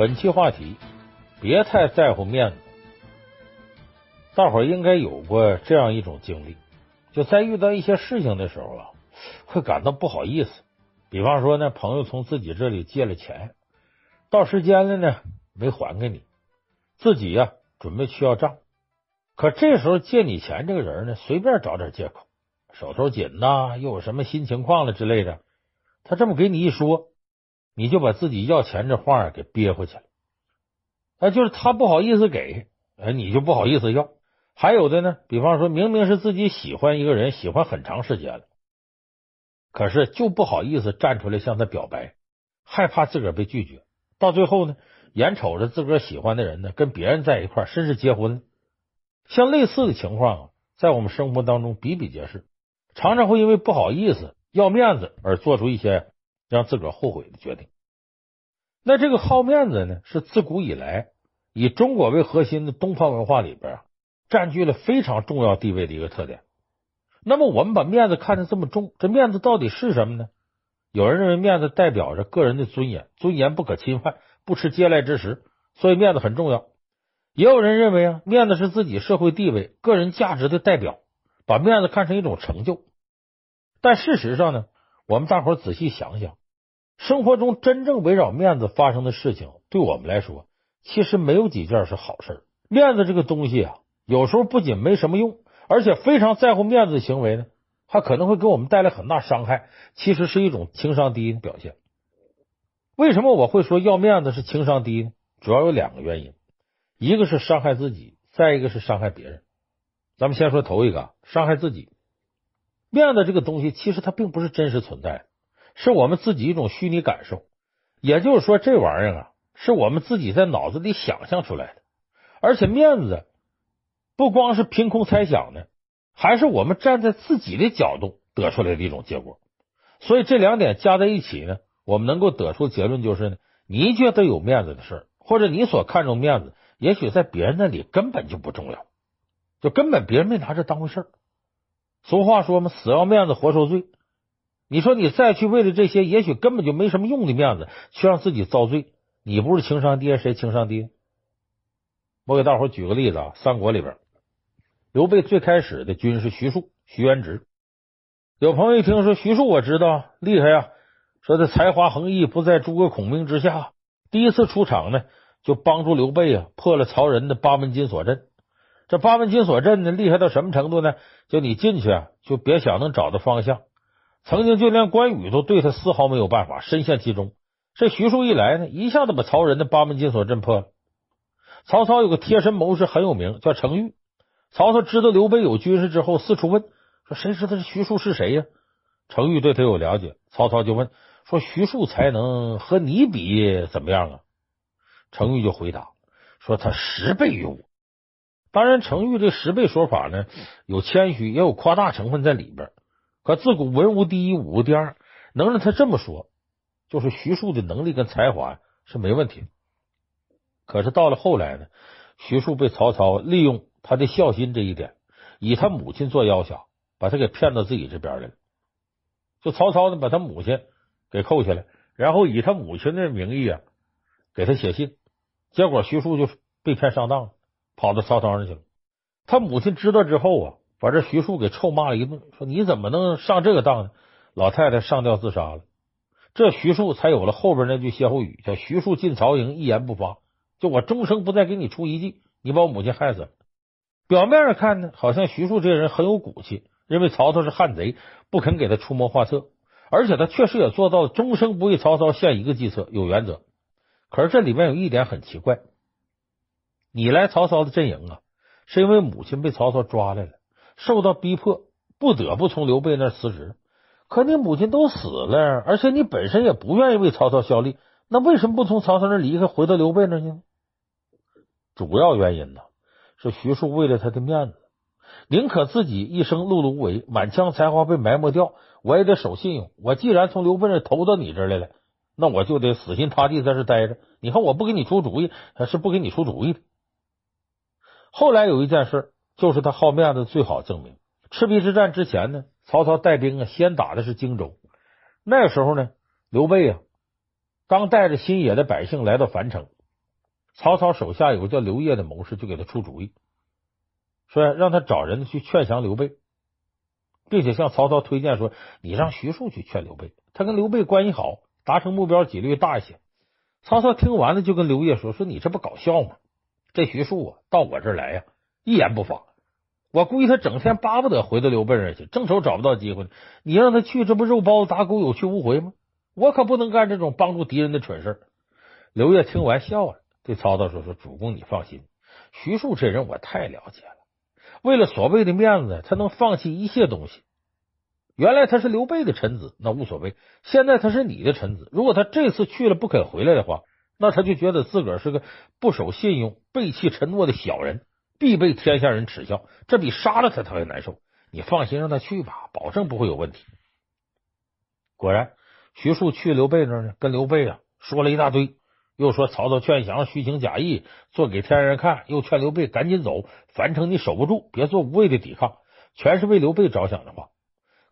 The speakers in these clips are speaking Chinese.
本期话题：别太在乎面子。大伙儿应该有过这样一种经历，就在遇到一些事情的时候啊，会感到不好意思。比方说呢，朋友从自己这里借了钱，到时间了呢，没还给你，自己呀准备去要账，可这时候借你钱这个人呢，随便找点借口，手头紧呐，又有什么新情况了之类的，他这么给你一说。你就把自己要钱这话给憋回去了，哎，就是他不好意思给，哎，你就不好意思要。还有的呢，比方说明明是自己喜欢一个人，喜欢很长时间了，可是就不好意思站出来向他表白，害怕自个儿被拒绝。到最后呢，眼瞅着自个儿喜欢的人呢跟别人在一块儿，甚至结婚。像类似的情况啊，在我们生活当中比比皆是，常常会因为不好意思、要面子而做出一些。让自个儿后悔的决定。那这个好面子呢，是自古以来以中国为核心的东方文化里边啊，占据了非常重要地位的一个特点。那么我们把面子看得这么重，这面子到底是什么呢？有人认为面子代表着个人的尊严，尊严不可侵犯，不吃嗟来之食，所以面子很重要。也有人认为啊，面子是自己社会地位、个人价值的代表，把面子看成一种成就。但事实上呢，我们大伙仔细想想。生活中真正围绕面子发生的事情，对我们来说，其实没有几件是好事。面子这个东西啊，有时候不仅没什么用，而且非常在乎面子的行为呢，还可能会给我们带来很大伤害。其实是一种情商低的表现。为什么我会说要面子是情商低呢？主要有两个原因，一个是伤害自己，再一个是伤害别人。咱们先说头一个，伤害自己。面子这个东西，其实它并不是真实存在的。是我们自己一种虚拟感受，也就是说，这玩意儿啊，是我们自己在脑子里想象出来的。而且面子不光是凭空猜想的，还是我们站在自己的角度得出来的一种结果。所以这两点加在一起呢，我们能够得出结论就是呢，你觉得有面子的事，或者你所看重面子，也许在别人那里根本就不重要，就根本别人没拿这当回事儿。俗话说嘛，死要面子活受罪。你说你再去为了这些也许根本就没什么用的面子，去让自己遭罪，你不是情商低，谁情商低？我给大伙举个例子啊，三国里边，刘备最开始的军师徐庶、徐元直，有朋友一听说徐庶，我知道厉害呀，说他才华横溢，不在诸葛孔明之下。第一次出场呢，就帮助刘备啊破了曹仁的八门金锁阵。这八门金锁阵呢，厉害到什么程度呢？就你进去啊，就别想能找到方向。曾经就连关羽都对他丝毫没有办法，深陷其中。这徐庶一来呢，一下子把曹仁的八门金锁阵破了。曹操有个贴身谋士很有名，叫程昱。曹操知道刘备有军师之后，四处问说：“谁知道这徐庶是谁呀？”程昱对他有了解，曹操就问说：“徐庶才能和你比怎么样啊？”程昱就回答说：“他十倍于我。”当然，程昱这十倍说法呢，有谦虚，也有夸大成分在里边。可自古文无第一，武无第二，能让他这么说，就是徐庶的能力跟才华是没问题。可是到了后来呢，徐庶被曹操利用他的孝心这一点，以他母亲做要挟，把他给骗到自己这边来了。就曹操呢，把他母亲给扣下来，然后以他母亲的名义啊，给他写信，结果徐庶就被骗上当了，跑到曹操那去了。他母亲知道之后啊。把这徐庶给臭骂了一顿，说你怎么能上这个当呢？老太太上吊自杀了，这徐庶才有了后边那句歇后语，叫“徐庶进曹营，一言不发”，就我终生不再给你出一计，你把我母亲害死了。表面上看呢，好像徐庶这人很有骨气，认为曹操是汉贼，不肯给他出谋划策，而且他确实也做到了终生不为曹操献一个计策，有原则。可是这里面有一点很奇怪，你来曹操的阵营啊，是因为母亲被曹操抓来了。受到逼迫，不得不从刘备那辞职。可你母亲都死了，而且你本身也不愿意为曹操效力，那为什么不从曹操那离开，回到刘备那去呢？主要原因呢，是徐庶为了他的面子，宁可自己一生碌碌无为，满腔才华被埋没掉，我也得守信用。我既然从刘备那投到你这来了，那我就得死心塌地在这待着。你看我不给你出主意，他是不给你出主意的。后来有一件事。就是他好面子最好证明。赤壁之战之前呢，曹操带兵啊，先打的是荆州。那时候呢，刘备啊，刚带着新野的百姓来到樊城，曹操手下有个叫刘烨的谋士，就给他出主意，说让他找人去劝降刘备，并且向曹操推荐说：“你让徐庶去劝刘备，他跟刘备关系好，达成目标几率大一些。”曹操听完了，就跟刘烨说：“说你这不搞笑吗？这徐庶啊，到我这儿来呀，一言不发。我估计他整天巴不得回到刘备那儿去，正愁找不到机会呢。你让他去，这不肉包子打狗，有去无回吗？我可不能干这种帮助敌人的蠢事。”刘烨听完笑了。对曹操说：“说主公，你放心，徐庶这人我太了解了。为了所谓的面子，他能放弃一切东西。原来他是刘备的臣子，那无所谓；现在他是你的臣子，如果他这次去了不肯回来的话，那他就觉得自个儿是个不守信用、背弃承诺的小人，必被天下人耻笑。这比杀了他他还难受。你放心，让他去吧，保证不会有问题。”果然，徐庶去刘备那儿呢，跟刘备啊说了一大堆。又说曹操劝降虚情假意，做给天下人看；又劝刘备赶紧走，樊城你守不住，别做无谓的抵抗，全是为刘备着想的话。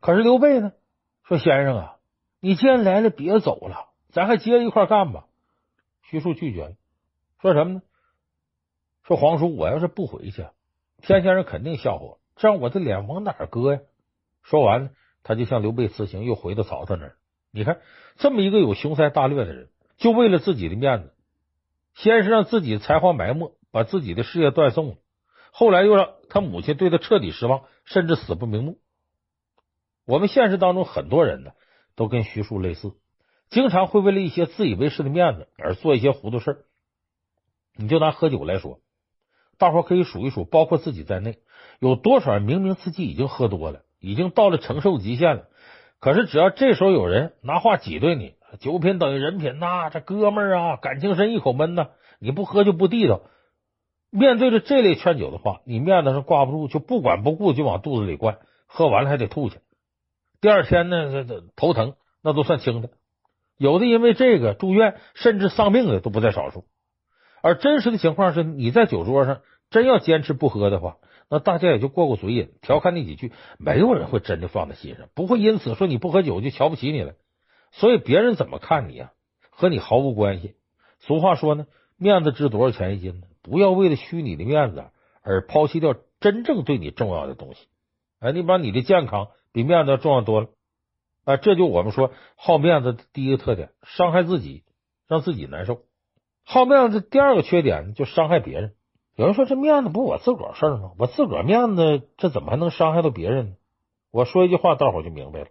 可是刘备呢，说先生啊，你既然来了，别走了，咱还接着一块干吧。徐庶拒绝了，说什么呢？说皇叔，我要是不回去，天下人肯定笑话我，这样我的脸往哪搁呀？说完了，他就向刘备辞行，又回到曹操那儿。你看，这么一个有雄才大略的人。就为了自己的面子，先是让自己的才华埋没，把自己的事业断送了，后来又让他母亲对他彻底失望，甚至死不瞑目。我们现实当中很多人呢，都跟徐庶类似，经常会为了一些自以为是的面子而做一些糊涂事。你就拿喝酒来说，大伙可以数一数，包括自己在内，有多少人明明自己已经喝多了，已经到了承受极限了，可是只要这时候有人拿话挤兑你。酒品等于人品呐，这哥们儿啊，感情深一口闷呐，你不喝就不地道。面对着这类劝酒的话，你面子上挂不住，就不管不顾就往肚子里灌，喝完了还得吐去。第二天呢，这这头疼那都算轻的，有的因为这个住院甚至丧命的都不在少数。而真实的情况是，你在酒桌上真要坚持不喝的话，那大家也就过过嘴瘾，调侃你几句，没有人会真的放在心上，不会因此说你不喝酒就瞧不起你了。所以别人怎么看你啊，和你毫无关系。俗话说呢，面子值多少钱一斤呢？不要为了虚拟的面子而抛弃掉真正对你重要的东西。哎，你把你的健康比面子重要多了啊！这就我们说好面子的第一个特点，伤害自己，让自己难受。好面子第二个缺点就伤害别人。有人说这面子不是我自个儿事儿吗？我自个儿面子这怎么还能伤害到别人呢？我说一句话，大伙就明白了。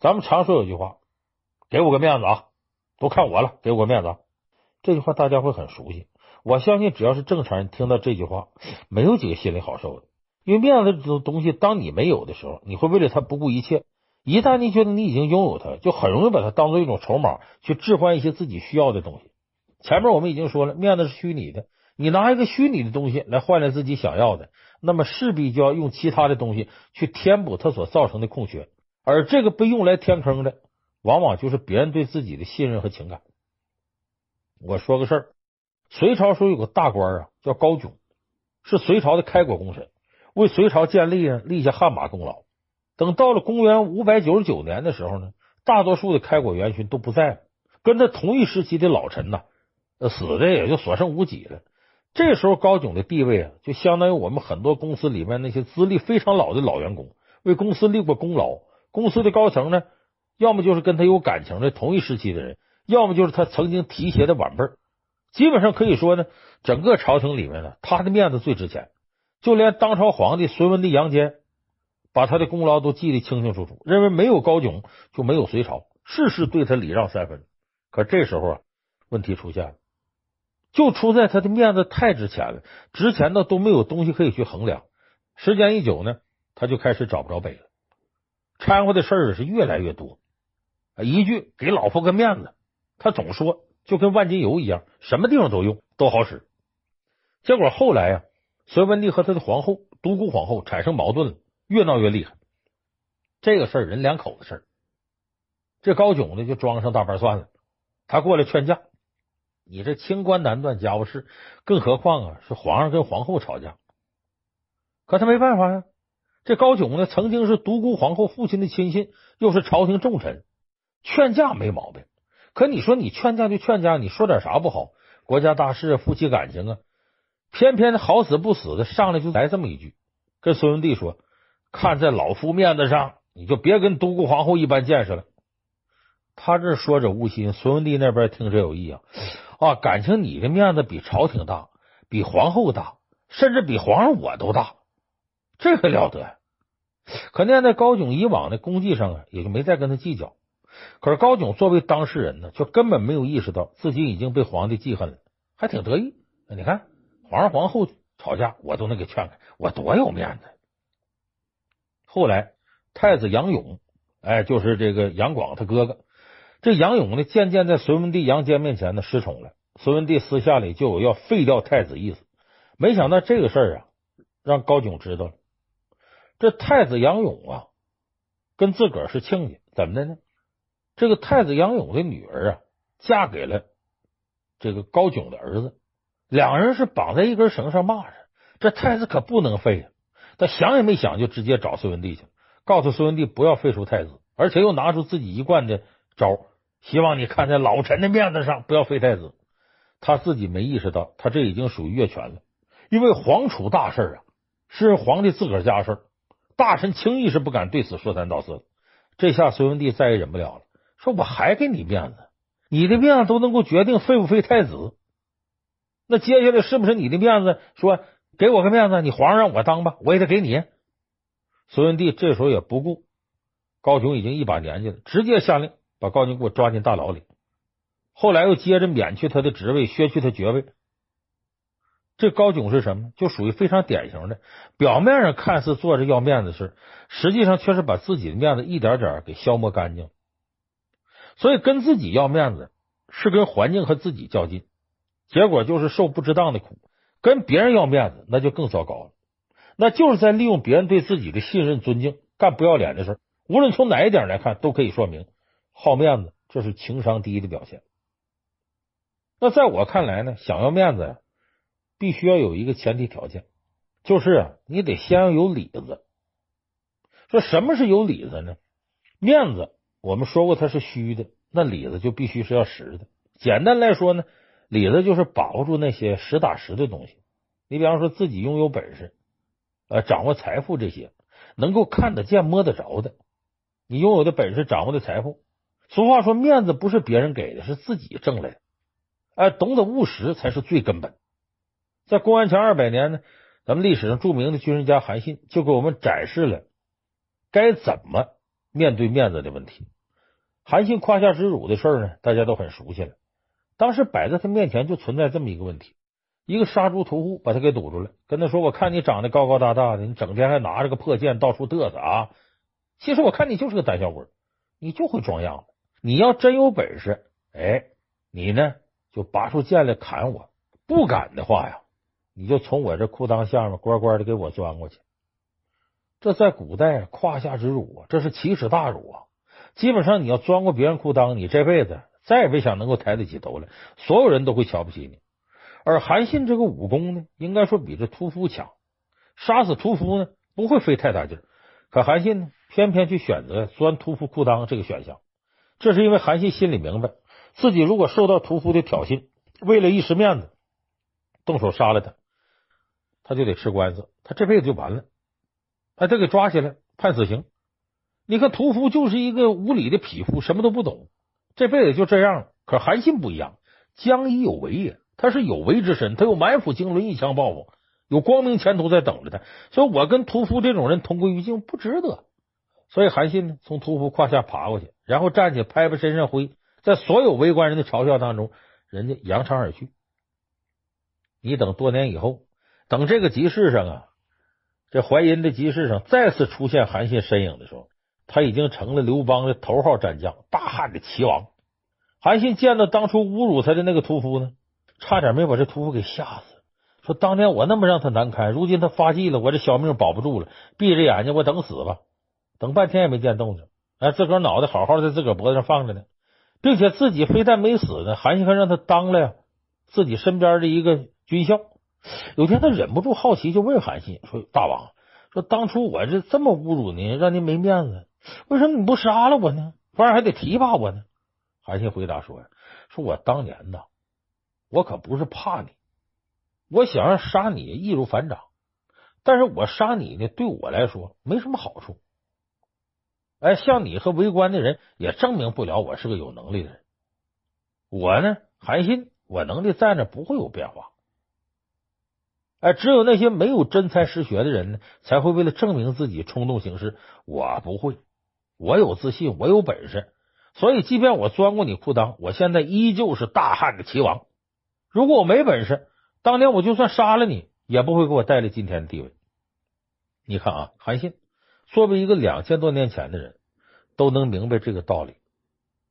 咱们常说有句话。给我个面子啊！都看我了，给我个面子。这句话大家会很熟悉。我相信，只要是正常人听到这句话，没有几个心里好受的。因为面子这种东西，当你没有的时候，你会为了他不顾一切；一旦你觉得你已经拥有它，就很容易把它当做一种筹码，去置换一些自己需要的东西。前面我们已经说了，面子是虚拟的，你拿一个虚拟的东西来换来自己想要的，那么势必就要用其他的东西去填补它所造成的空缺，而这个被用来填坑的。往往就是别人对自己的信任和情感。我说个事儿，隋朝时候有个大官啊，叫高炯，是隋朝的开国功臣，为隋朝建立啊立下汗马功劳。等到了公元五百九十九年的时候呢，大多数的开国元勋都不在了，跟他同一时期的老臣呐，死的也就所剩无几了。这时候高炯的地位啊，就相当于我们很多公司里面那些资历非常老的老员工，为公司立过功劳，公司的高层呢。要么就是跟他有感情的同一时期的人，要么就是他曾经提携的晚辈。基本上可以说呢，整个朝廷里面呢，他的面子最值钱。就连当朝皇帝隋文帝杨坚，把他的功劳都记得清清楚楚，认为没有高炯就没有隋朝，事事对他礼让三分。可这时候啊，问题出现了，就出在他的面子太值钱了，值钱的都没有东西可以去衡量。时间一久呢，他就开始找不着北了，掺和的事儿是越来越多。一句给老婆个面子，他总说就跟万金油一样，什么地方都用，都好使。结果后来呀，隋文帝和他的皇后独孤皇后产生矛盾了，越闹越厉害。这个事儿人两口子事儿，这高炯呢就装上大瓣蒜了，他过来劝架。你这清官难断家务事，更何况啊是皇上跟皇后吵架，可他没办法呀。这高炯呢曾经是独孤皇后父亲的亲信，又是朝廷重臣。劝架没毛病，可你说你劝架就劝架，你说点啥不好？国家大事，夫妻感情啊，偏偏好死不死的上来就来这么一句，跟孙文帝说：“看在老夫面子上，你就别跟独孤皇后一般见识了。”他这说者无心，隋文帝那边听者有意啊啊！感情你的面子比朝廷大，比皇后大，甚至比皇上我都大，这可了得。可念在高炯以往的功绩上啊，也就没再跟他计较。可是高炯作为当事人呢，却根本没有意识到自己已经被皇帝记恨了，还挺得意。你看皇上皇后吵架，我都能给劝开，我多有面子。后来太子杨勇，哎，就是这个杨广他哥哥。这杨勇呢，渐渐在隋文帝杨坚面前呢失宠了。隋文帝私下里就有要废掉太子意思。没想到这个事儿啊，让高炯知道了。这太子杨勇啊，跟自个儿是亲家，怎么的呢？这个太子杨勇的女儿啊，嫁给了这个高炯的儿子，两人是绑在一根绳上骂着。这太子可不能废啊！他想也没想，就直接找隋文帝去了，告诉隋文帝不要废除太子，而且又拿出自己一贯的招，希望你看在老臣的面子上不要废太子。他自己没意识到，他这已经属于越权了，因为皇储大事啊，是皇帝自个儿家事。大臣轻易是不敢对此说三道四的。这下隋文帝再也忍不了了，说：“我还给你面子，你的面子都能够决定废不废太子，那接下来是不是你的面子？说给我个面子，你皇上让我当吧，我也得给你。”隋文帝这时候也不顾高雄已经一把年纪了，直接下令把高炯给我抓进大牢里。后来又接着免去他的职位，削去他爵位。这高炯是什么？就属于非常典型的，表面上看似做着要面子事，实际上却是把自己的面子一点点给消磨干净。所以跟自己要面子是跟环境和自己较劲，结果就是受不值当的苦；跟别人要面子，那就更糟糕了，那就是在利用别人对自己的信任、尊敬，干不要脸的事。无论从哪一点来看，都可以说明好面子，这是情商低的表现。那在我看来呢，想要面子呀。必须要有一个前提条件，就是，你得先要有里子。说什么是有里子呢？面子我们说过它是虚的，那里子就必须是要实的。简单来说呢，里子就是把握住那些实打实的东西。你比方说自己拥有本事，呃，掌握财富这些，能够看得见、摸得着的，你拥有的本事、掌握的财富。俗话说，面子不是别人给的，是自己挣来的。哎，懂得务实才是最根本。在公元前二百年呢，咱们历史上著名的军事家韩信就给我们展示了该怎么面对面子的问题。韩信胯下之辱的事儿呢，大家都很熟悉了。当时摆在他面前就存在这么一个问题：一个杀猪屠户把他给堵住了，跟他说：“我看你长得高高大大的，你整天还拿着个破剑到处嘚瑟啊！其实我看你就是个胆小鬼，你就会装样子。你要真有本事，哎，你呢就拔出剑来砍我；不敢的话呀。”你就从我这裤裆下面乖乖的给我钻过去，这在古代胯下之辱啊，这是奇耻大辱啊！基本上你要钻过别人裤裆，你这辈子再也别想能够抬得起头来，所有人都会瞧不起你。而韩信这个武功呢，应该说比这屠夫强，杀死屠夫呢不会费太大劲，可韩信呢偏偏去选择钻屠夫裤裆这个选项，这是因为韩信心里明白，自己如果受到屠夫的挑衅，为了一时面子，动手杀了他。他就得吃官司，他这辈子就完了，把他给抓起来判死刑。你看屠夫就是一个无礼的匹夫，什么都不懂，这辈子就这样了。可韩信不一样，将以有为也，他是有为之身，他有满腹经纶，一腔抱负，有光明前途在等着他。所以我跟屠夫这种人同归于尽不值得。所以韩信呢，从屠夫胯下爬过去，然后站起拍拍身上灰，在所有围观人的嘲笑当中，人家扬长而去。你等多年以后。等这个集市上啊，这淮阴的集市上再次出现韩信身影的时候，他已经成了刘邦的头号战将，大汉的齐王。韩信见到当初侮辱他的那个屠夫呢，差点没把这屠夫给吓死。说当年我那么让他难堪，如今他发迹了，我这小命保不住了，闭着眼睛我等死吧。等半天也没见动静，哎，自个儿脑袋好好在自个儿脖子上放着呢，并且自己非但没死呢，韩信还让他当了呀自己身边的一个军校。有天他忍不住好奇，就问韩信说：“大王，说当初我这这么侮辱您，让您没面子，为什么你不杀了我呢？反而还得提拔我呢？”韩信回答说：“说我当年呐，我可不是怕你，我想要杀你易如反掌，但是我杀你呢，对我来说没什么好处。哎，像你和围观的人也证明不了我是个有能力的人。我呢，韩信，我能力在那不会有变化。哎，只有那些没有真才实学的人呢，才会为了证明自己冲动行事。我不会，我有自信，我有本事。所以，即便我钻过你裤裆，我现在依旧是大汉的齐王。如果我没本事，当年我就算杀了你，也不会给我带来今天的地位。你看啊，韩信作为一个两千多年前的人，都能明白这个道理。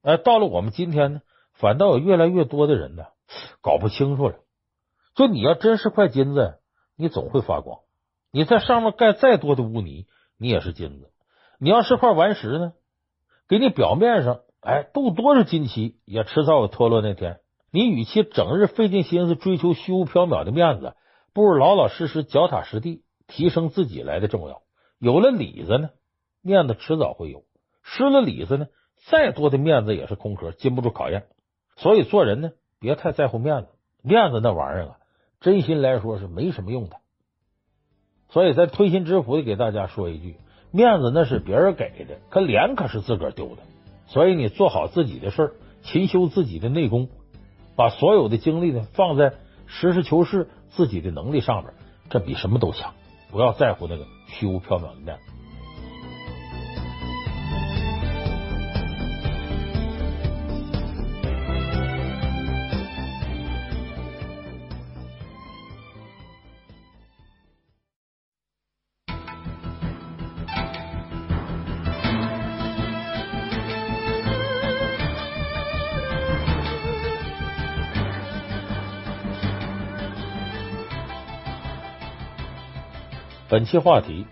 哎，到了我们今天呢，反倒有越来越多的人呢，搞不清楚了。就你要真是块金子，你总会发光。你在上面盖再多的污泥，你也是金子。你要是块顽石呢，给你表面上。哎，镀多少金漆，也迟早有脱落那天。你与其整日费尽心思追求虚无缥缈的面子，不如老老实实脚踏实地提升自己来的重要。有了里子呢，面子迟早会有；失了里子呢，再多的面子也是空壳，经不住考验。所以做人呢，别太在乎面子，面子那玩意儿啊，真心来说是没什么用的。所以在推心置腹的给大家说一句：面子那是别人给的，可脸可是自个儿丢的。所以你做好自己的事儿，勤修自己的内功，把所有的精力呢放在实事求是自己的能力上面，这比什么都强。不要在乎那个虚无缥缈的面。本期话题：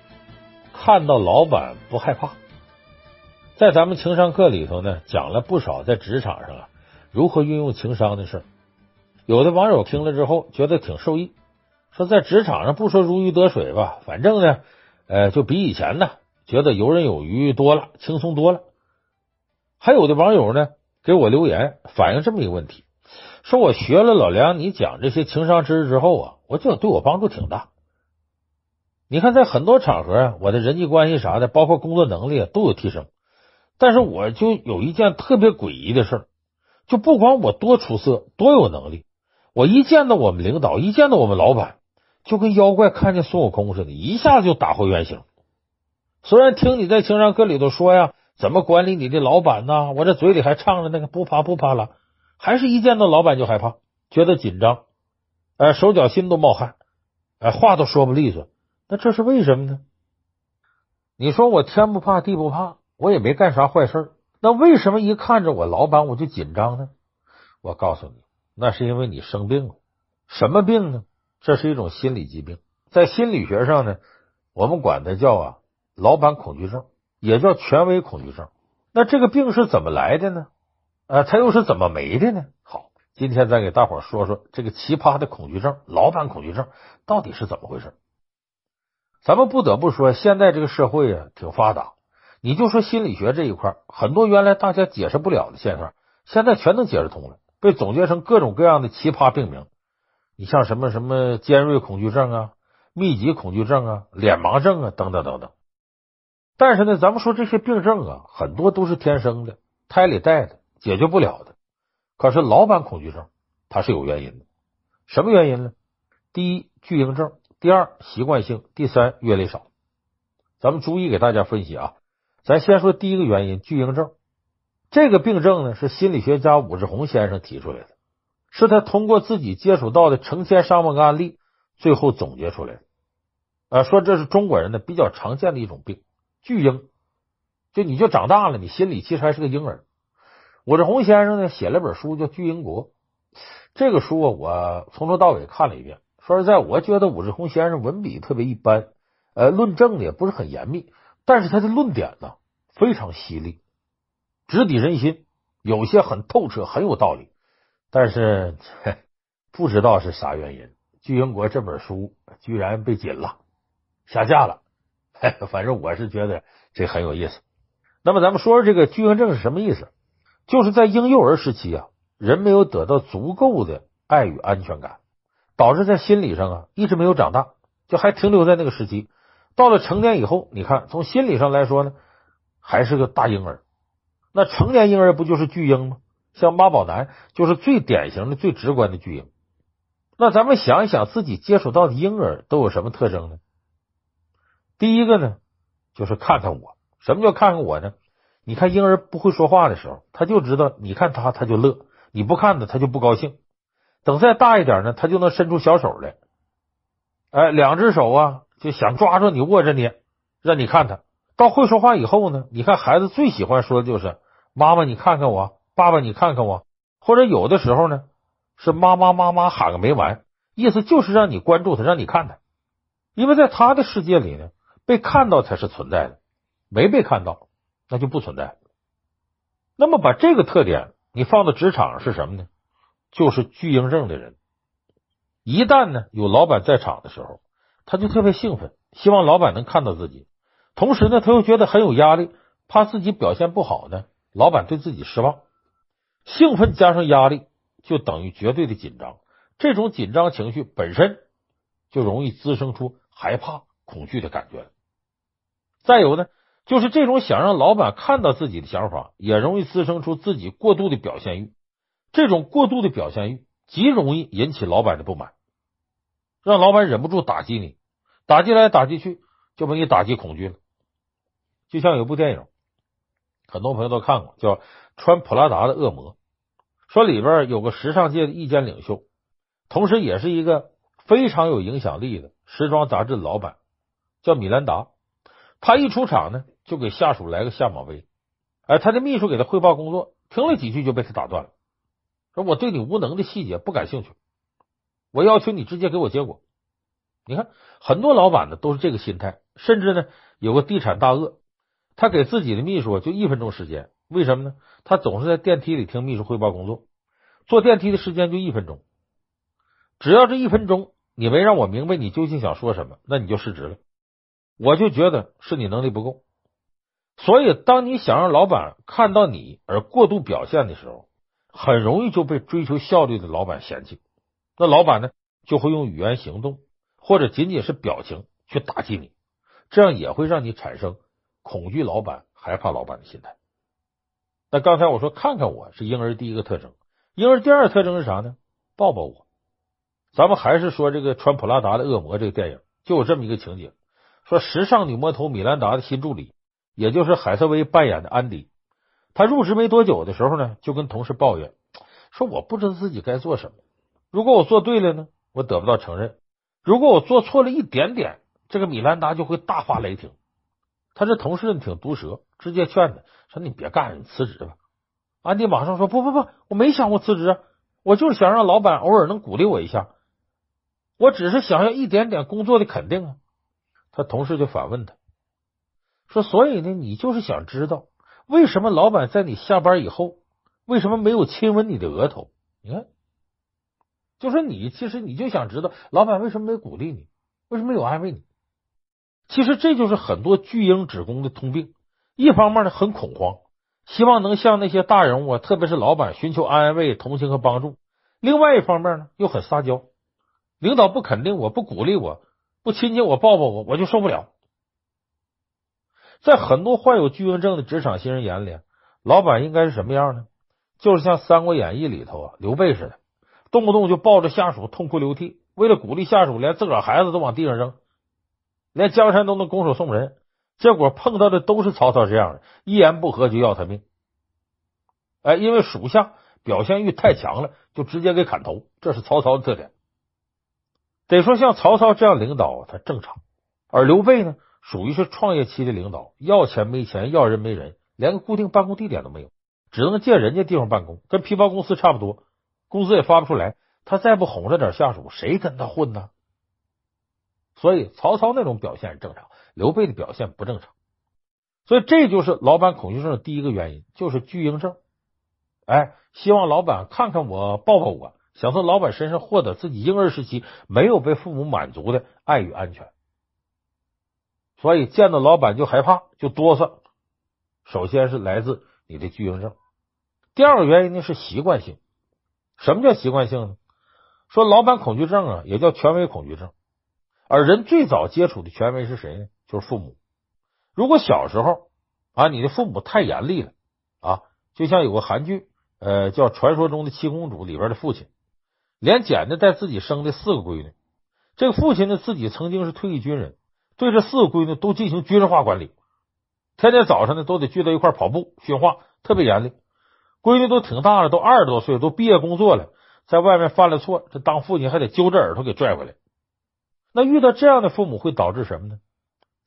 看到老板不害怕。在咱们情商课里头呢，讲了不少在职场上啊如何运用情商的事。有的网友听了之后觉得挺受益，说在职场上不说如鱼得水吧，反正呢，呃，就比以前呢觉得游刃有余多了，轻松多了。还有的网友呢给我留言反映这么一个问题，说我学了老梁你讲这些情商知识之后啊，我觉得对我帮助挺大。你看，在很多场合啊，我的人际关系啥的，包括工作能力都有提升。但是我就有一件特别诡异的事儿，就不管我多出色、多有能力，我一见到我们领导，一见到我们老板，就跟妖怪看见孙悟空似的，一下子就打回原形。虽然听你在情商课里头说呀，怎么管理你的老板呢？我这嘴里还唱着那个不怕不怕了，还是一见到老板就害怕，觉得紧张，呃，手脚心都冒汗，呃，话都说不利索。那这是为什么呢？你说我天不怕地不怕，我也没干啥坏事，那为什么一看着我老板我就紧张呢？我告诉你，那是因为你生病了。什么病呢？这是一种心理疾病，在心理学上呢，我们管它叫啊老板恐惧症，也叫权威恐惧症。那这个病是怎么来的呢？啊，它又是怎么没的呢？好，今天再给大伙说说这个奇葩的恐惧症——老板恐惧症到底是怎么回事。咱们不得不说，现在这个社会啊挺发达。你就说心理学这一块，很多原来大家解释不了的现象，现在全能解释通了，被总结成各种各样的奇葩病名。你像什么什么尖锐恐惧症啊、密集恐惧症啊、脸盲症啊等等等等。但是呢，咱们说这些病症啊，很多都是天生的，胎里带的，解决不了的。可是老板恐惧症它是有原因的，什么原因呢？第一，巨婴症。第二，习惯性；第三，阅历少。咱们逐一给大家分析啊。咱先说第一个原因，巨婴症。这个病症呢，是心理学家武志红先生提出来的，是他通过自己接触到的成千上万个案例，最后总结出来的。啊，说这是中国人呢比较常见的一种病，巨婴。就你就长大了，你心里其实还是个婴儿。武志红先生呢写了本书叫《巨婴国》，这个书啊，我从头到尾看了一遍。说实在，我觉得武志红先生文笔特别一般，呃，论证的也不是很严密，但是他的论点呢非常犀利，直抵人心，有些很透彻，很有道理。但是不知道是啥原因，《巨婴国》这本书居然被禁了，下架了。反正我是觉得这很有意思。那么咱们说说这个巨婴症是什么意思？就是在婴幼儿时期啊，人没有得到足够的爱与安全感，导致在心理上啊一直没有长大，就还停留在那个时期。到了成年以后，你看从心理上来说呢，还是个大婴儿。那成年婴儿不就是巨婴吗？像妈宝男就是最典型的、最直观的巨婴。那咱们想一想，自己接触到的婴儿都有什么特征呢？第一个呢，就是看看我。什么叫看看我呢？你看婴儿不会说话的时候，他就知道你看他他就乐，你不看他他就不高兴。等再大一点呢，他就能伸出小手来，哎，两只手啊就想抓住你握着你，让你看他。到会说话以后呢，你看孩子最喜欢说的就是妈妈你看看我，爸爸你看看我，或者有的时候呢是妈妈妈妈喊个没完，意思就是让你关注他，让你看他，因为在他的世界里呢，被看到才是存在的。没被看到，那就不存在。那么把这个特点你放到职场是什么呢？就是巨婴症的人。一旦呢有老板在场的时候，他就特别兴奋，希望老板能看到自己。同时呢，他又觉得很有压力，怕自己表现不好呢，老板对自己失望。兴奋加上压力，就等于绝对的紧张。这种紧张情绪本身就容易滋生出害怕、恐惧的感觉。再有呢。就是这种想让老板看到自己的想法，也容易滋生出自己过度的表现欲。这种过度的表现欲极容易引起老板的不满，让老板忍不住打击你，打击来打击去，就把你打击恐惧了。就像有部电影，很多朋友都看过，叫《穿普拉达的恶魔》，说里边有个时尚界的意见领袖，同时也是一个非常有影响力的时装杂志的老板，叫米兰达。他一出场呢，就给下属来个下马威，哎，他的秘书给他汇报工作，听了几句就被他打断了，说我对你无能的细节不感兴趣，我要求你直接给我结果。你看，很多老板呢都是这个心态，甚至呢有个地产大鳄，他给自己的秘书就一分钟时间，为什么呢？他总是在电梯里听秘书汇报工作，坐电梯的时间就一分钟，只要这一分钟你没让我明白你究竟想说什么，那你就失职了，我就觉得是你能力不够。所以，当你想让老板看到你而过度表现的时候，很容易就被追求效率的老板嫌弃。那老板呢，就会用语言、行动或者仅仅是表情去打击你，这样也会让你产生恐惧老板、害怕老板的心态。那刚才我说，看看我是婴儿第一个特征，婴儿第二个特征是啥呢？抱抱我。咱们还是说这个穿普拉达的恶魔这个电影，就有这么一个情节：说时尚女魔头米兰达的新助理。也就是海瑟薇扮演的安迪，他入职没多久的时候呢，就跟同事抱怨说：“我不知道自己该做什么。如果我做对了呢，我得不到承认；如果我做错了一点点，这个米兰达就会大发雷霆。”他这同事挺毒舌，直接劝他说：“你别干了，你辞职吧。”安迪马上说：“不不不，我没想过辞职，我就是想让老板偶尔能鼓励我一下，我只是想要一点点工作的肯定啊。”他同事就反问他。说，所以呢，你就是想知道为什么老板在你下班以后，为什么没有亲吻你的额头？你看，就说你其实你就想知道老板为什么没鼓励你，为什么没有安慰你？其实这就是很多巨婴职工的通病。一方面呢，很恐慌，希望能向那些大人物啊，特别是老板寻求安慰、同情和帮助；另外一方面呢，又很撒娇，领导不肯定我，不鼓励我，不亲亲我，抱抱我，我就受不了。在很多患有巨婴症的职场新人眼里，老板应该是什么样呢？就是像《三国演义》里头啊刘备似的，动不动就抱着下属痛哭流涕，为了鼓励下属，连自个儿孩子都往地上扔，连江山都能拱手送人。结果碰到的都是曹操这样的，一言不合就要他命。哎，因为属下表现欲太强了，就直接给砍头，这是曹操的特点。得说像曹操这样领导，他正常，而刘备呢？属于是创业期的领导，要钱没钱，要人没人，连个固定办公地点都没有，只能借人家地方办公，跟皮包公司差不多，工资也发不出来。他再不哄着点下属，谁跟他混呢？所以曹操那种表现是正常，刘备的表现不正常。所以这就是老板恐惧症的第一个原因，就是巨婴症。哎，希望老板看看我，抱抱我，想从老板身上获得自己婴儿时期没有被父母满足的爱与安全。所以见到老板就害怕，就哆嗦。首先是来自你的巨婴症，第二个原因呢是习惯性。什么叫习惯性呢？说老板恐惧症啊，也叫权威恐惧症。而人最早接触的权威是谁呢？就是父母。如果小时候啊，你的父母太严厉了啊，就像有个韩剧，呃，叫《传说中的七公主》里边的父亲，连捡的带自己生的四个闺女。这个父亲呢，自己曾经是退役军人，对这四个闺女都进行军事化管理，天天早上呢都得聚在一块跑步训话，特别严厉。闺女都挺大了，都二十多岁，都毕业工作了，在外面犯了错，这当父亲还得揪着耳朵给拽回来。那遇到这样的父母会导致什么呢？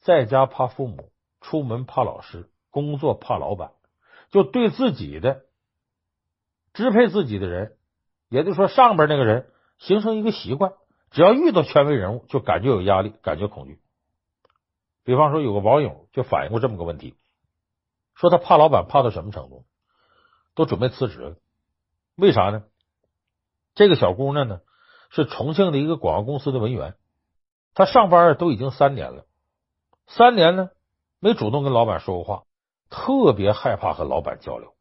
在家怕父母，出门怕老师，工作怕老板，就对自己的支配自己的人，也就是说上边那个人，形成一个习惯。只要遇到权威人物，就感觉有压力，感觉恐惧。比方说，有个网友就反映过这么个问题，说他怕老板怕到什么程度，都准备辞职了。为啥呢？这个小姑娘呢，是重庆的一个广告公司的文员，她上班都已经三年了，三年呢没主动跟老板说过话，特别害怕和老板交流，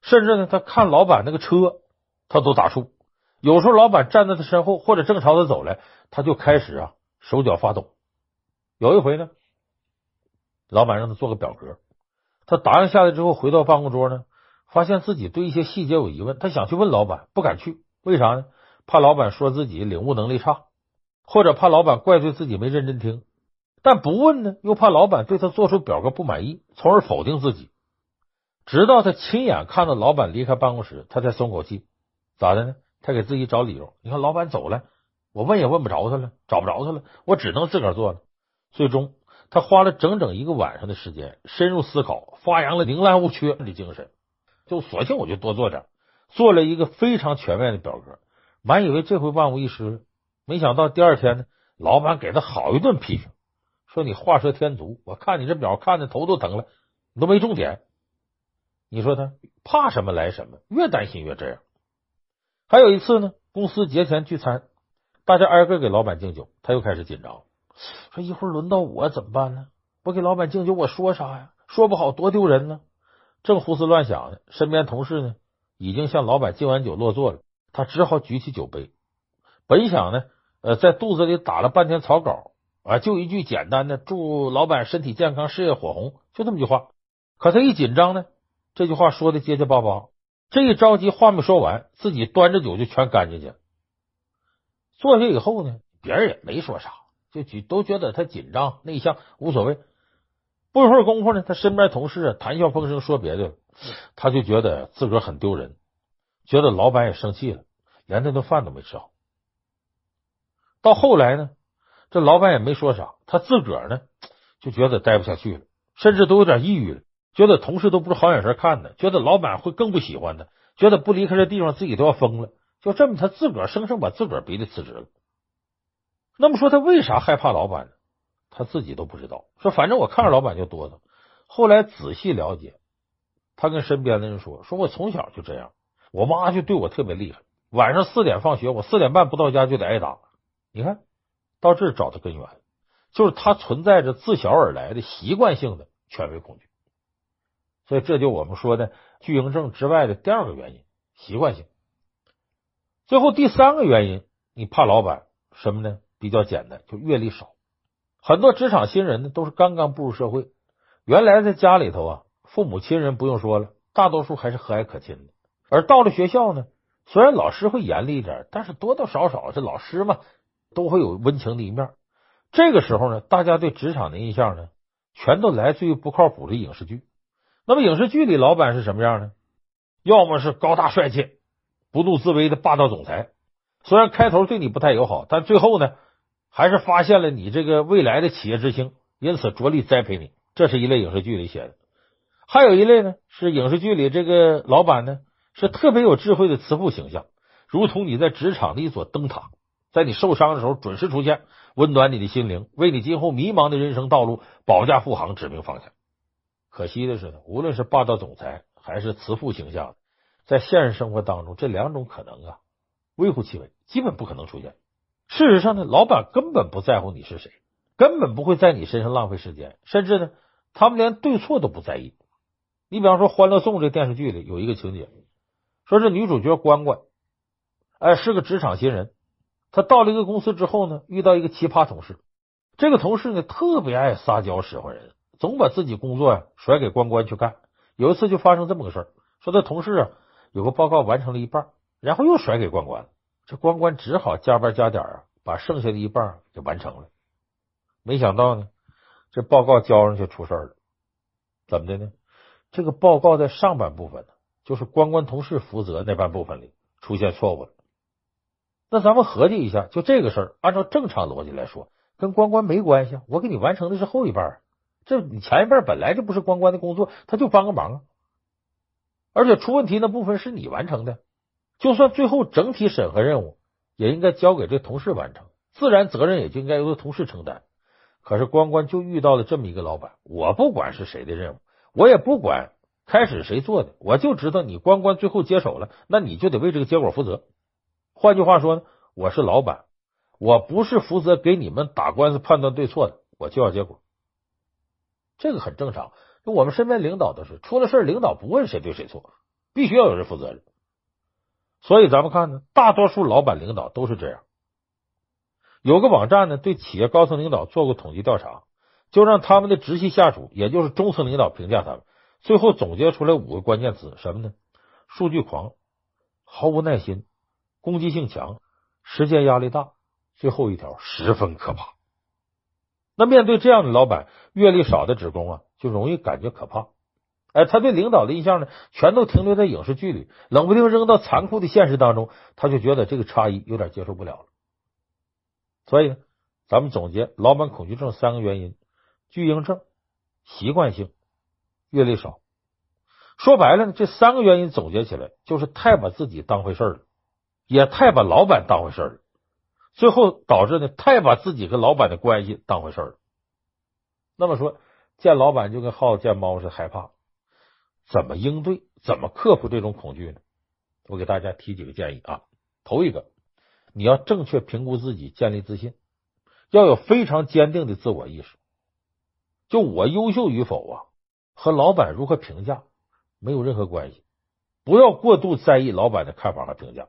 甚至呢，她看老板那个车，她都打怵。有时候老板站在他身后，或者正朝他走来，他就开始啊手脚发抖。有一回呢，老板让他做个表格，他答应下来之后，回到办公桌呢，发现自己对一些细节有疑问，他想去问老板，不敢去，为啥呢？怕老板说自己领悟能力差，或者怕老板怪罪自己没认真听。但不问呢，又怕老板对他做出表格不满意，从而否定自己。直到他亲眼看到老板离开办公室，他才松口气。咋的呢？他给自己找理由，你看老板走了，我问也问不着他了，找不着他了，我只能自个儿做了。最终，他花了整整一个晚上的时间，深入思考，发扬了宁滥勿缺的精神，就索性我就多做点，做了一个非常全面的表格。满以为这回万无一失，没想到第二天呢，老板给他好一顿批评，说你画蛇添足，我看你这表看的头都疼了，你都没重点。你说他怕什么来什么，越担心越这样。还有一次呢，公司节前聚餐，大家挨个给老板敬酒，他又开始紧张了，说一会儿轮到我怎么办呢？不给老板敬酒，我说啥呀？说不好多丢人呢。正胡思乱想呢，身边同事呢已经向老板敬完酒落座了，他只好举起酒杯。本想呢，呃，在肚子里打了半天草稿啊，就一句简单的祝老板身体健康，事业火红，就这么句话。可他一紧张呢，这句话说的结结巴巴。这一着急，话没说完，自己端着酒就全干进去了。坐下以后呢，别人也没说啥，就觉都觉得他紧张内向，无所谓。不一会儿功夫呢，他身边同事啊谈笑风生说别的了，他就觉得自个儿很丢人，觉得老板也生气了，连那顿饭都没吃好。到后来呢，这老板也没说啥，他自个儿呢就觉得待不下去了，甚至都有点抑郁了。觉得同事都不是好眼神看的，觉得老板会更不喜欢他，觉得不离开这地方自己都要疯了。就这么，他自个儿生生把自个儿逼得辞职了。那么说他为啥害怕老板呢？他自己都不知道。说反正我看着老板就哆嗦。后来仔细了解，他跟身边的人说：“说我从小就这样，我妈就对我特别厉害。晚上四点放学，我四点半不到家就得挨打。你看到这找的根源，就是他存在着自小而来的习惯性的权威恐惧。”所以这就我们说的巨婴症之外的第二个原因，习惯性。最后第三个原因，你怕老板什么呢？比较简单，就阅历少。很多职场新人呢，都是刚刚步入社会，原来在家里头啊，父母亲人不用说了，大多数还是和蔼可亲的。而到了学校呢，虽然老师会严厉一点，但是多多少少这老师嘛，都会有温情的一面。这个时候呢，大家对职场的印象呢，全都来自于不靠谱的影视剧。那么影视剧里老板是什么样呢？要么是高大帅气、不怒自威的霸道总裁，虽然开头对你不太友好，但最后呢，还是发现了你这个未来的企业之星，因此着力栽培你。这是一类影视剧里写的。还有一类呢，是影视剧里这个老板呢，是特别有智慧的慈父形象，如同你在职场的一座灯塔，在你受伤的时候准时出现，温暖你的心灵，为你今后迷茫的人生道路保驾护航，指明方向。可惜的是呢，无论是霸道总裁还是慈父形象，在现实生活当中，这两种可能啊，微乎其微，基本不可能出现。事实上呢，老板根本不在乎你是谁，根本不会在你身上浪费时间，甚至呢，他们连对错都不在意。你比方说《欢乐颂》这电视剧里有一个情节，说是女主角关关，哎，是个职场新人，她到了一个公司之后呢，遇到一个奇葩同事。这个同事呢，特别爱撒娇使唤人，总把自己工作呀甩给关关去干。有一次就发生这么个事儿，说他同事啊有个报告完成了一半，然后又甩给关关，这关关只好加班加点啊，把剩下的一半就完成了。没想到呢，这报告交上去出事了，怎么的呢？这个报告在上半部分呢，就是关关同事负责那半部分里出现错误了。那咱们合计一下，就这个事儿，按照正常逻辑来说，跟关关没关系。我给你完成的是后一半，这你前一半本来就不是关关的工作，他就帮个忙啊。而且出问题那部分是你完成的，就算最后整体审核任务也应该交给这同事完成，自然责任也就应该由同事承担。可是关关就遇到了这么一个老板，我不管是谁的任务，我也不管开始谁做的，我就知道你关关最后接手了，那你就得为这个结果负责。换句话说呢，我是老板，我不是负责给你们打官司判断对错的，我就要结果。这个很正常，我们身边领导都是出了事，领导不问谁对谁错，必须要有人负责任。所以咱们看呢，大多数老板领导都是这样。有个网站呢，对企业高层领导做过统计调查，就让他们的直系下属，也就是中层领导评价他们，最后总结出来五个关键词，什么呢？数据狂，毫无耐心。攻击性强，时间压力大，最后一条十分可怕。那面对这样的老板，阅历少的职工啊，就容易感觉可怕。哎，他对领导的印象呢，全都停留在影视剧里，冷不丁扔到残酷的现实当中，他就觉得这个差异有点接受不了了。所以呢，咱们总结老板恐惧症三个原因：巨婴症、习惯性、阅历少。说白了呢，这三个原因总结起来，就是太把自己当回事儿了。也太把老板当回事儿了，最后导致呢，太把自己跟老板的关系当回事儿了。那么说，见老板就跟耗子见猫似的害怕，怎么应对？怎么克服这种恐惧呢？我给大家提几个建议啊。头一个，你要正确评估自己，建立自信，要有非常坚定的自我意识。就我优秀与否啊，和老板如何评价没有任何关系，不要过度在意老板的看法和评价。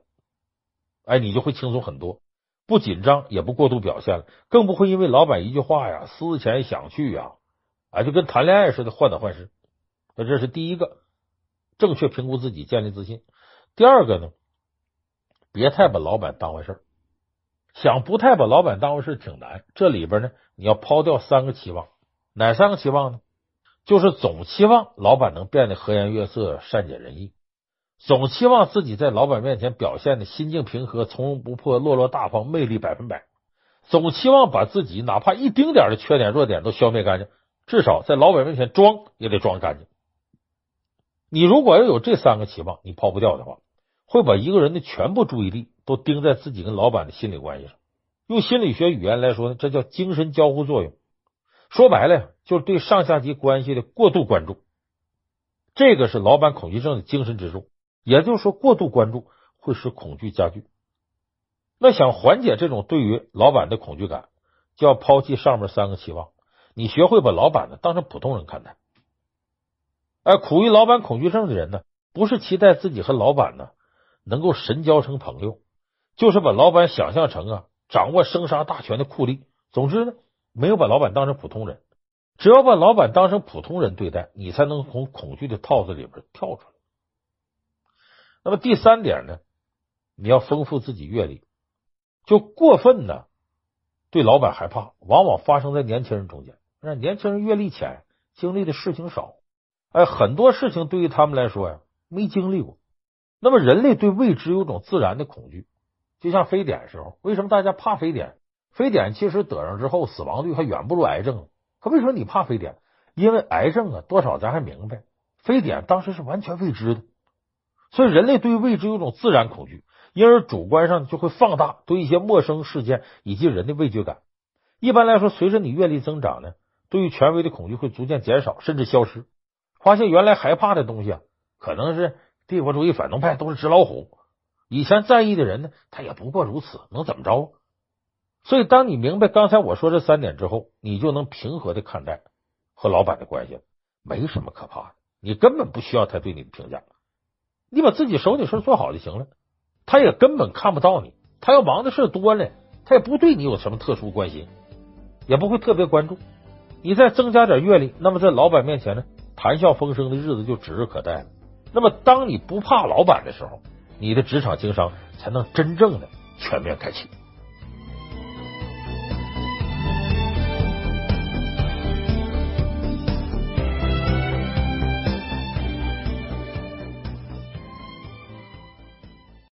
哎，你就会轻松很多，不紧张，也不过度表现了，更不会因为老板一句话呀，思前想去呀，啊，就跟谈恋爱似的患得患失。那这是第一个，正确评估自己，建立自信。第二个呢，别太把老板当回事儿，想不太把老板当回事挺难。这里边呢，你要抛掉三个期望，哪三个期望呢？就是总期望老板能变得和颜悦色、善解人意。总期望自己在老板面前表现的心境平和、从容不迫、落落大方、魅力百分百。总期望把自己哪怕一丁点的缺点、弱点都消灭干净，至少在老板面前装也得装干净。你如果要有这三个期望，你抛不掉的话，会把一个人的全部注意力都盯在自己跟老板的心理关系上。用心理学语言来说呢，这叫精神交互作用。说白了，就是对上下级关系的过度关注。这个是老板恐惧症的精神支柱。也就是说，过度关注会使恐惧加剧。那想缓解这种对于老板的恐惧感，就要抛弃上面三个期望，你学会把老板呢当成普通人看待。哎，苦于老板恐惧症的人呢，不是期待自己和老板呢能够神交成朋友，就是把老板想象成啊掌握生杀大权的酷吏。总之呢，没有把老板当成普通人。只要把老板当成普通人对待，你才能从恐惧的套子里边跳出来。那么第三点呢，你要丰富自己阅历。就过分呢，对老板害怕，往往发生在年轻人中间。让年轻人阅历浅，经历的事情少，哎，很多事情对于他们来说呀，没经历过。那么人类对未知有种自然的恐惧，就像非典时候，为什么大家怕非典？非典其实得上之后，死亡率还远不如癌症。可为什么你怕非典？因为癌症啊，多少咱还明白，非典当时是完全未知的。所以，人类对于未知有种自然恐惧，因而主观上就会放大对一些陌生事件以及人的畏惧感。一般来说，随着你阅历增长呢，对于权威的恐惧会逐渐减少，甚至消失。发现原来害怕的东西啊，可能是帝国主义反动派都是纸老虎。以前在意的人呢，他也不过如此，能怎么着？所以，当你明白刚才我说这三点之后，你就能平和的看待和老板的关系，没什么可怕的，你根本不需要他对你的评价。你把自己手里事做好就行了，他也根本看不到你，他要忙的事多了，他也不对你有什么特殊关心，也不会特别关注。你再增加点阅历，那么在老板面前呢，谈笑风生的日子就指日可待了。那么，当你不怕老板的时候，你的职场经商才能真正的全面开启。